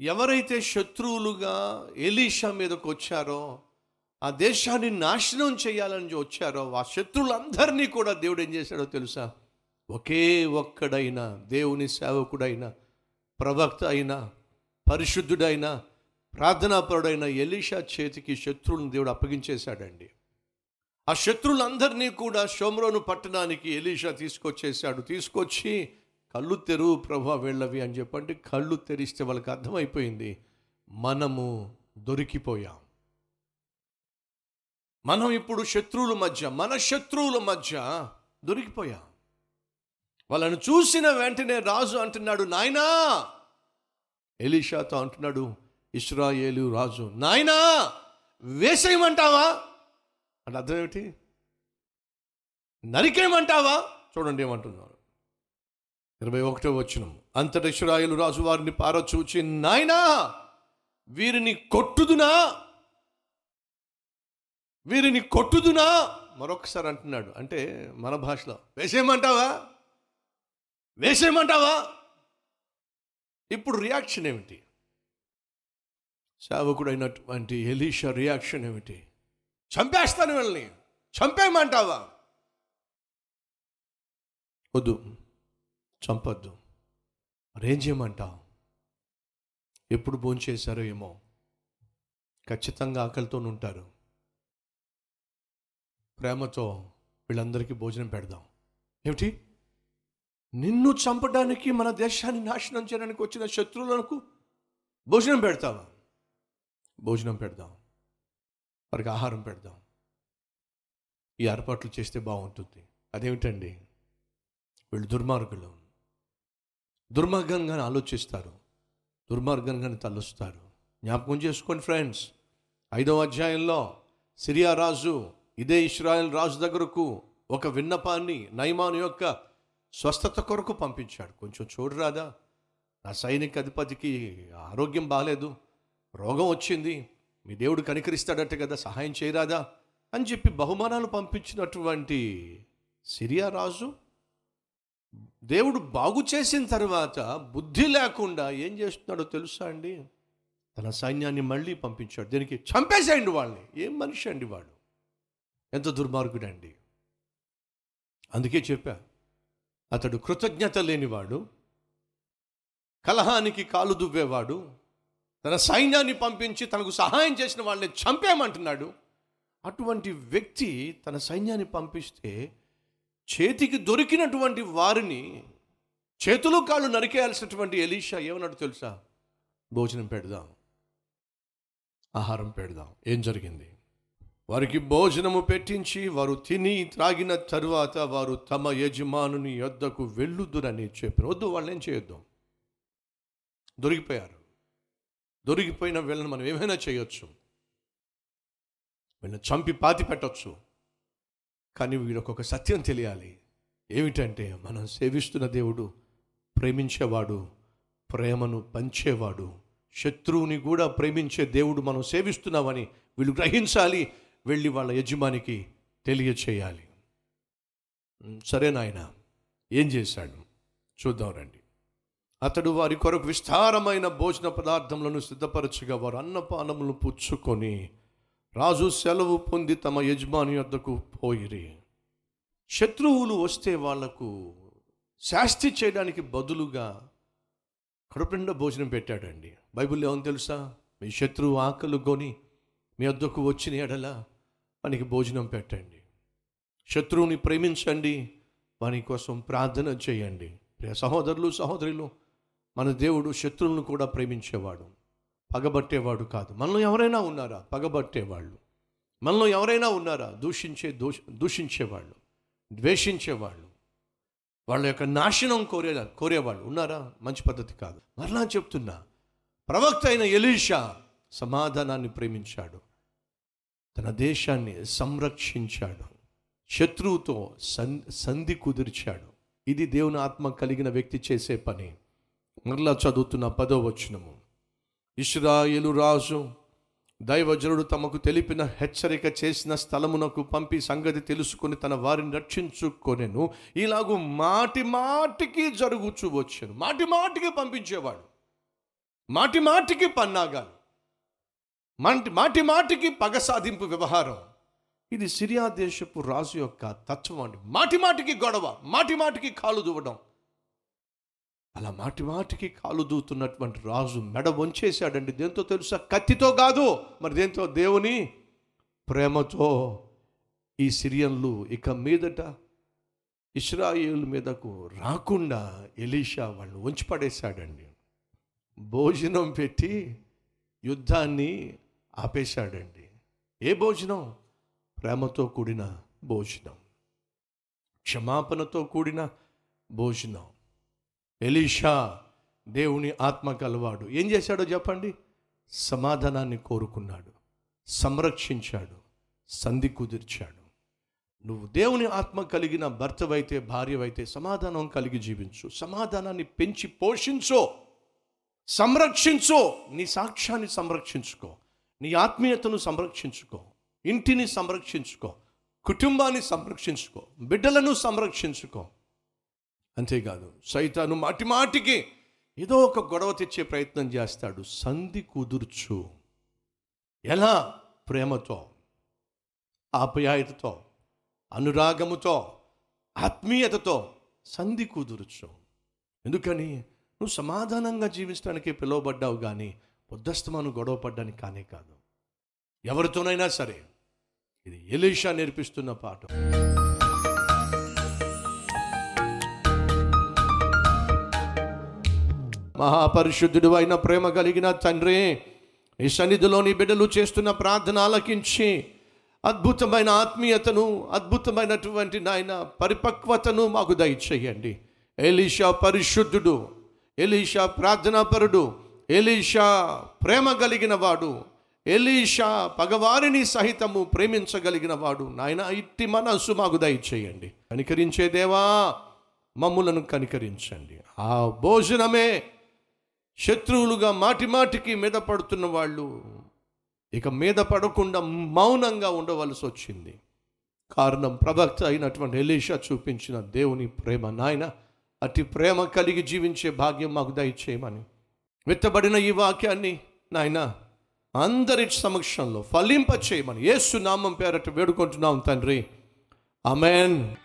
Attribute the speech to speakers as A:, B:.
A: ఎవరైతే శత్రువులుగా ఎలీషా మీదకు వచ్చారో ఆ దేశాన్ని నాశనం చేయాలని వచ్చారో ఆ శత్రువులందరినీ కూడా దేవుడు ఏం చేశాడో తెలుసా? ఒకే ఒక్కడైన దేవుని సేవకుడైన ప్రవక్త అయినా పరిశుద్ధుడైన ప్రార్థనాపరుడైన ఎలీషా చేతికి శత్రువులను దేవుడు అప్పగించేశాడండి. ఆ శత్రువులందరినీ కూడా షోమ్రోను పట్టణానికి ఎలీషా తీసుకొచ్చేసాడు తీసుకొచ్చి కళ్ళు తెరువు ప్రభా వెళ్ళవి అని చెప్పండి కళ్ళు తెరిస్తే వాళ్ళకి అర్థమైపోయింది. మనము దొరికిపోయాం. మనం ఇప్పుడు శత్రువుల మధ్య మన శత్రువుల మధ్య దొరికిపోయాం. వాళ్ళను చూసిన వెంటనే రాజు అంటున్నాడు నాయనా! ఎలీషాతో అంటున్నాడు ఇస్రాయేలు రాజు నాయనా! వేసేయమంటావా? అంటే అర్థం ఏమిటి? నరికేయమంటావా? చూడండి ఏమంటున్నారు ఇరవై ఒకటో వచ్చిన అంతటి ఇస్రాయేలు రాజు వారిని పారచూచి నాయనా వీరిని కొట్టుదునా? వీరిని కొట్టుదునా? మరొకసారి అంటున్నాడు. అంటే మన భాషలో వేసేయమంటావా? వేసేయమంటావా? ఇప్పుడు రియాక్షన్ ఏమిటి? సేవకుడైనటువంటి ఎలీషా రియాక్షన్ ఏమిటి? చంపేస్తాను వీళ్ళని చంపేయమంటావా? వద్దు. చంపొద్దు. మరేం చేయమంటావు? ఎప్పుడు భోంచేశారో ఏమో. ఖచ్చితంగా ఆకలితో ఉంటారు. ప్రేమతో వీళ్ళందరికీ భోజనం పెడదాం. ఏమిటి? నిన్ను చంపడానికి మన దేశాన్ని నాశనం చేయడానికి వచ్చిన శత్రువులకు భోజనం పెడతావా? భోజనం పెడదాం. వారికి ఆహారం పెడదాం. ఈ ఏర్పాట్లు చేస్తే బాగుంటుంది. అదేమిటండి? వీళ్ళు దుర్మార్గులు. దుర్మార్గంగా ఆలోచిస్తారు. దుర్మార్గంగా తలుస్తారు. జ్ఞాపకం చేసుకోండి ఫ్రెండ్స్. ఐదవ అధ్యాయంలో సిరియా రాజు ఇదే ఇస్రాయల్ రాజు దగ్గరకు ఒక విన్నపాన్ని నైమాను యొక్క స్వస్థత కొరకు పంపించాడు. కొంచెం చూడరాదా నా సైనిక అధిపతికి ఆరోగ్యం బాగాలేదు రోగం వచ్చింది మీ దేవుడు కనికరిస్తాడట కదా సహాయం చేయరాదా అని చెప్పి బహుమానాలు పంపించినటువంటి సిరియా రాజు దేవుడు బాగు చేసిన తర్వాత బుద్ధి లేకుండా ఏం చేస్తున్నాడో తెలుసా అండి? తన సైన్యాన్ని మళ్ళీ పంపించాడు. దీనికి చంపేసేయండి వాళ్ళని. ఏం మనిషి అండి వాడు? ఎంత దుర్మార్గుడండి. అందుకే చెప్పా అతడు కృతజ్ఞత లేనివాడు కలహానికి కాలు దువ్వేవాడు తన సైన్యాన్ని పంపించి తనకు సహాయం చేసిన వాళ్ళని చంపేయమంటున్నాడు. అటువంటి వ్యక్తి తన సైన్యాన్ని పంపిస్తే చేతికి దొరికినటువంటి వారిని చేతులు కాళ్ళు నరికేయాల్సినటువంటి ఎలీషా ఏమన్నాడు తెలుసా? భోజనం పెడదాం. ఆహారం పెడదాం. ఏం జరిగింది? వారికి భోజనము పెట్టించి వారు తిని త్రాగిన తరువాత వారు తమ యజమానుని యొద్దకు వెళ్ళుదురని చెప్పిన వద్దు వాళ్ళని ఏం దొరికిపోయారు. దొరికిపోయిన వీళ్ళని మనం ఏమైనా చేయొచ్చు? వీళ్ళని చంపి పాతి పెట్టచ్చు కానీ వీళ్ళకి ఒక సత్యం తెలియాలి. ఏమిటంటే మనం సేవిస్తున్న దేవుడు ప్రేమించేవాడు ప్రేమను పంచేవాడు శత్రువుని కూడా ప్రేమించే దేవుడు మనం సేవిస్తున్నామని వీళ్ళు గ్రహించాలి వెళ్ళి వాళ్ళ యజమానికి తెలియచేయాలి. సరే నాయన ఏం చేశాడు? చూద్దాం రండి. అతడు వారి కొరకు విస్తారమైన భోజన పదార్థములను సిద్ధపరచగా వారు అన్నపానములు పుచ్చుకొని రాజు సెలవు పొంది తమ యజమాని వద్దకు పోయిరి. శత్రువులు వస్తే వాళ్ళకు శాస్తి చేయడానికి బదులుగా కడుపునిండా భోజనం పెట్టాడండి. బైబిల్లో ఏమని తెలుసా? మీ శత్రువు ఆకలు కొని మీ వద్దకు వచ్చిన ఎడల వానికి భోజనం పెట్టండి. శత్రువుని ప్రేమించండి. వాని కోసం ప్రార్థన చేయండి. సహోదరులు సహోదరులు మన దేవుడు శత్రువులను కూడా ప్రేమించేవాడు. పగబట్టేవాడు కాదు. మనలో ఎవరైనా ఉన్నారా? పగబట్టేవాళ్ళు. మనలో ఎవరైనా ఉన్నారా? దూషించే దూష దూషించేవాళ్ళు. ద్వేషించేవాళ్ళు. వాళ్ళ యొక్క నాశనం కోరే కోరేవాళ్ళు. ఉన్నారా? మంచి పద్ధతి కాదు. మరలా చెప్తున్నా ప్రవక్త అయిన ఎలీషా సమాధానాన్ని ప్రేమించాడు. తన దేశాన్ని సంరక్షించాడు. శత్రువుతో సన్ సంధి కుదిర్చాడు. ఇది దేవుని ఆత్మ కలిగిన వ్యక్తి చేసే పని. మరలా చదువుతున్న పదో వచనము. ఇస్రాయేలు రాజు దైవజనుడు తమకు తెలిపిన హెచ్చరిక చేసిన స్థలమునకు పంపి సంగతి తెలుసుకొని తన వారిని రక్షించుకొనెను. ఇలాగూ మాటి మాటికి జరుగుచూ వచ్చాను. మాటి మాటికి పంపించేవాడు. మాటి మాటికి పన్నాగాలు. మాటి మాటి మాటికి పగ సాధింపు వ్యవహారం. ఇది సిరియా దేశపు రాజు యొక్క తత్వం అండి. మాటి మాటికి గొడవ మాటి మాటికి కాలు దువ్వడం. అలా మాటి మాటికి కాలు దూతున్నటువంటి రాజు మెడ వంచేశాడండి. దేంతో తెలుసా? కత్తితో కాదు మరి దేంతో? దేవుని ప్రేమతో. ఈ సిరియన్లు ఇక మీదట ఇస్రాయేల్ మీదకు రాకుండా ఎలీషా వాళ్ళు వంచి పడేశాడండి భోజనం పెట్టి యుద్ధాన్ని ఆపేశాడండి. ఏ భోజనం? ప్రేమతో కూడిన భోజనం. క్షమాపణతో కూడిన భోజనం. ఎలీషా దేవుని ఆత్మ కలవాడు. ఏం చేశాడో చెప్పండి? సమాధానాన్ని కోరుకున్నాడు. సంరక్షించాడు. సంధి కుదిర్చాడు. నువ్వు దేవుని ఆత్మ కలిగిన భర్తవైతే భార్యవైతే సమాధానం కలిగి జీవించు. సమాధానాన్ని పెంచి పోషించో. సంరక్షించో. నీ సాక్ష్యాన్ని సంరక్షించుకో. నీ ఆత్మీయతను సంరక్షించుకో. ఇంటిని సంరక్షించుకో. కుటుంబాన్ని సంరక్షించుకో. బిడ్డలను సంరక్షించుకో. అంతేకాదు సైతాను మాటి మాటికి ఏదో ఒక గొడవ తెచ్చే ప్రయత్నం చేస్తాడు. సంధి కుదుర్చు. ఎలా? ప్రేమతో. ఆప్యాయతతో. అనురాగముతో. ఆత్మీయతతో సంధి కుదురుచు. ఎందుకని? నువ్వు సమాధానంగా జీవించడానికి పిలువబడ్డావు కానీ బుద్ధస్తమాను గొడవ పడ్డానికి కానే కాదు. ఎవరితోనైనా సరే. ఇది ఎలీషా నేర్పిస్తున్న పాఠం. మహాపరిశుద్ధుడు అయిన ప్రేమ కలిగిన తండ్రి ఈ సన్నిధిలోని బిడ్డలు చేస్తున్న ప్రార్థన ఆలకించి అద్భుతమైన ఆత్మీయతను అద్భుతమైనటువంటి నాయన పరిపక్వతను మాకు దయచేయండి. ఎలీషా పరిశుద్ధుడు ఎలీషా ప్రార్థనాపరుడు ఎలీషా ప్రేమ కలిగిన వాడు ఎలీషా పగవారిని సహితము ప్రేమించగలిగిన వాడు నాయన ఇట్టి మనస్సు మాకు దయచేయండి. కనికరించే దేవా మమ్ములను కనికరించండి. ఆ భోజనమే శత్రువులుగా మాటిమాటికి మీద పడుతున్న వాళ్ళు ఇక మీద పడకుండా మౌనంగా ఉండవలసి వచ్చింది. కారణం ప్రవక్త అయినటువంటి ఎలీషా చూపించిన దేవుని ప్రేమ. నాయన అతి ప్రేమ కలిగి జీవించే భాగ్యం మాకు దయచేయమని విత్తబడిన ఈ వాక్యాన్ని నాయన అందరి సమక్షంలో ఫలింప చేయమని ఏసునామం పేరట వేడుకుంటున్నాం తండ్రి. అమెన్